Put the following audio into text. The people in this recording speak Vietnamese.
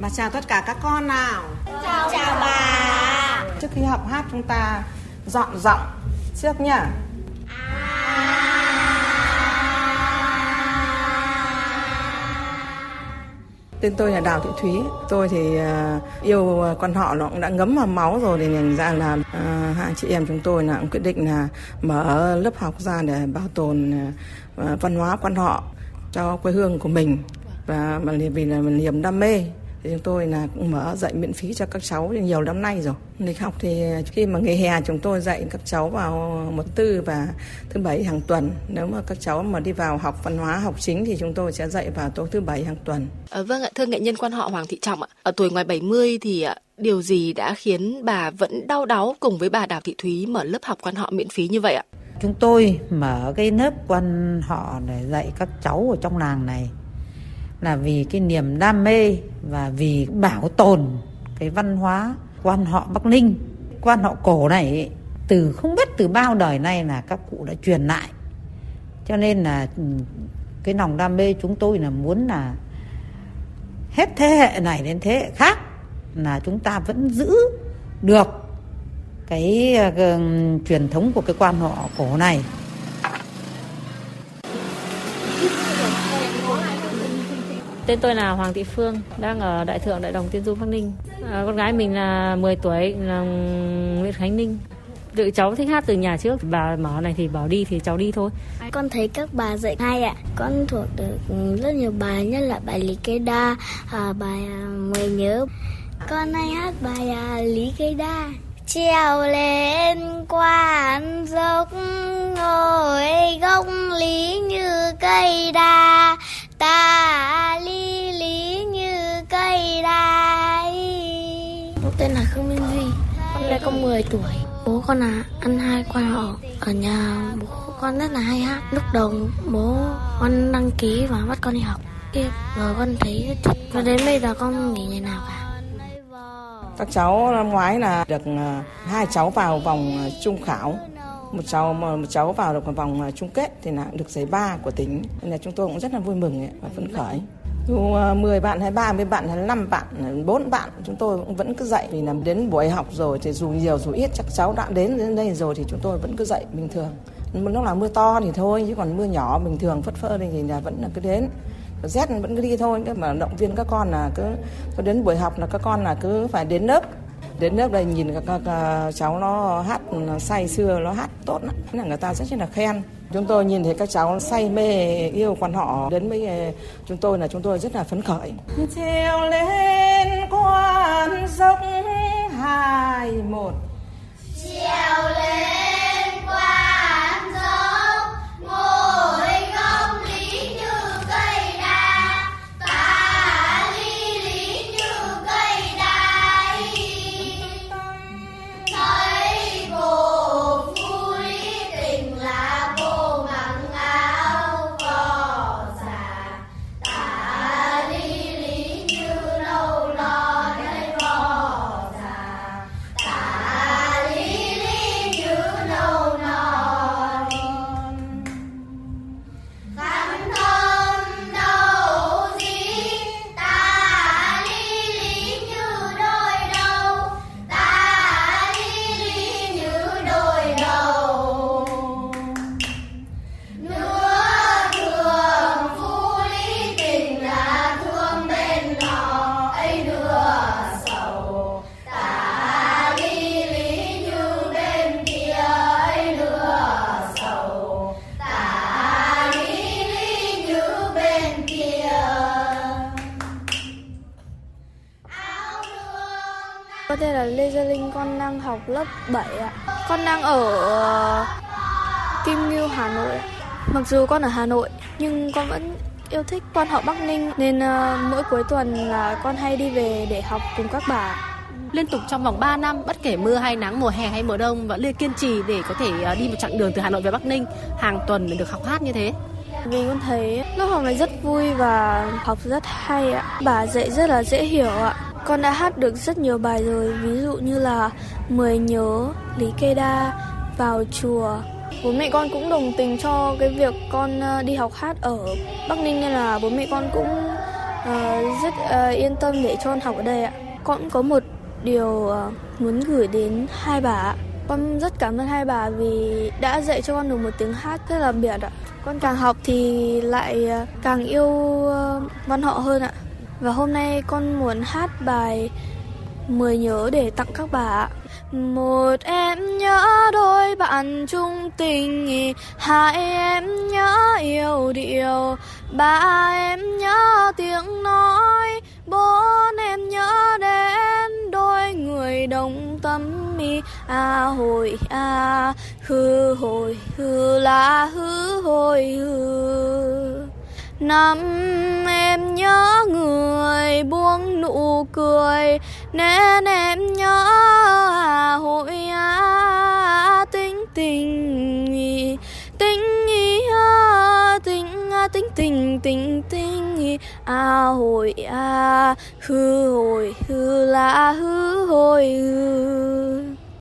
Bà chào tất cả các con nào. Chào, chào bà. Trước khi học hát chúng ta dọn giọng trước nhá. Tên tôi là Đào Thị Thúy. Tôi thì uh, yêu con họ nó cũng đã ngấm vào máu rồi thì thành ra là uh, hai chị em chúng tôi là cũng quyết định là mở lớp học ra để bảo tồn văn hóa quan họ cho quê hương của mình và vì là niềm đam mê thì chúng tôi là cũng mở dạy miễn phí cho các cháu nhiều năm nay rồi. Lịch học thì khi mà nghỉ hè chúng tôi dạy các cháu vào một tư và thứ bảy hàng tuần. Nếu mà các cháu mà đi vào học văn hóa học chính thì chúng tôi sẽ dạy vào tối thứ bảy hàng tuần. À, vâng ạ thưa nghệ nhân quan họ Hoàng Thị Trọng ạ. Ở tuổi ngoài 70 thì điều gì đã khiến bà vẫn đau đáu cùng với bà Đào Thị Thúy mở lớp học quan họ miễn phí như vậy ạ? Chúng tôi mở cái lớp quan họ để dạy các cháu ở trong làng này là vì cái niềm đam mê và vì bảo tồn cái văn hóa quan họ Bắc Ninh. Quan họ cổ này từ không biết từ bao đời nay là các cụ đã truyền lại. Cho nên là ừ, cái lòng đam mê chúng tôi là muốn là hết thế hệ này đến thế hệ khác là chúng ta vẫn giữ được cái uh, truyền thống của cái quan họ cổ này. Tên tôi là Hoàng Thị Phương, đang ở Đại Thượng Đại Đồng Tiên Du Bắc Ninh. À, con gái mình là 10 tuổi, là Nguyễn Khánh Ninh. Tự cháu thích hát từ nhà trước, bà mở này thì bảo đi thì cháu đi thôi. Con thấy các bà dạy hay ạ. Con thuộc được rất nhiều bài, nhất là bài Lý Kê Đa, à, bài à, Mười Nhớ. Con hay hát bài à, Lý Kê Đa. Trèo lên quan dốc ngồi gốc 10 tuổi. Bố con là ăn hai quan họ Ở nhà. Bố con rất là hay hát. Lúc đầu bố con đăng ký và bắt con đi học. Tiếp rồi con thấy thích. Và đến bây giờ con nghỉ ngày nào cả. Các cháu năm ngoái là được à, hai cháu vào vòng à, trung khảo. Một cháu một cháu vào được vòng à, chung kết thì là được giải ba của tỉnh. Nên là chúng tôi cũng rất là vui mừng và phấn khởi dù 10 à, bạn hay 30 bạn hay 5 bạn, à, 4 bạn chúng tôi cũng vẫn cứ dạy. Vì là đến buổi học rồi thì dù nhiều dù ít chắc cháu đã đến đến đây rồi thì chúng tôi vẫn cứ dạy bình thường. Lúc là mưa to thì thôi chứ còn mưa nhỏ bình thường phất phơ thì là vẫn là cứ đến. Rét vẫn cứ đi thôi cái mà động viên các con là cứ, cứ đến buổi học là các con là cứ phải đến lớp đến lớp đây nhìn các, các, các cháu nó hát say xưa nó hát tốt lắm. Là người ta rất là khen. Chúng tôi nhìn thấy các cháu say mê yêu quan họ đến với ờ, chúng tôi là chúng tôi rất là phấn khởi. Treo lên quan dốc học lớp 7 ạ. Con đang ở uh, Kim Ngưu, Hà Nội. Mặc dù con ở Hà Nội nhưng con vẫn yêu thích quan họ Bắc Ninh nên uh, mỗi cuối tuần là con hay đi về để học cùng các bà. Liên tục trong vòng 3 năm, bất kể mưa hay nắng, mùa hè hay mùa đông vẫn liên kiên trì để có thể uh, đi một chặng đường từ Hà Nội về Bắc Ninh hàng tuần để được học hát như thế. Vì con thấy lớp học này rất vui và học rất hay ạ. Bà dạy rất là dễ hiểu ạ. Con đã hát được rất nhiều bài rồi, ví dụ như là Mười nhớ, Lý Kê Đa, Vào chùa. Bố mẹ con cũng đồng tình cho cái việc con ờ, đi học hát ở Bắc Ninh nên là bố mẹ con cũng uh, rất uh, yên tâm để cho con học ở đây ạ. Con cũng có một điều uh, muốn gửi đến hai bà ạ. Con rất cảm ơn hai bà vì đã dạy cho con được một tiếng hát rất là biệt ạ. Con càng học thì lại càng yêu văn họ hơn ạ. Và hôm nay con muốn hát bài Mười nhớ để tặng các bà ạ. Một em nhớ đôi bạn chung tình Hai em nhớ yêu điệu. Ba em nhớ tiếng nói. Bốn em nhớ đến đôi người đồng tâm mi À hồi à hư hồi, hư là hư hồi, hư. Năm em nhớ nụ cười Nên em nhớ à hội à tính tình Tình à tình à tình tình tình tình à hồi à hư hồi hư là hư hồi hư.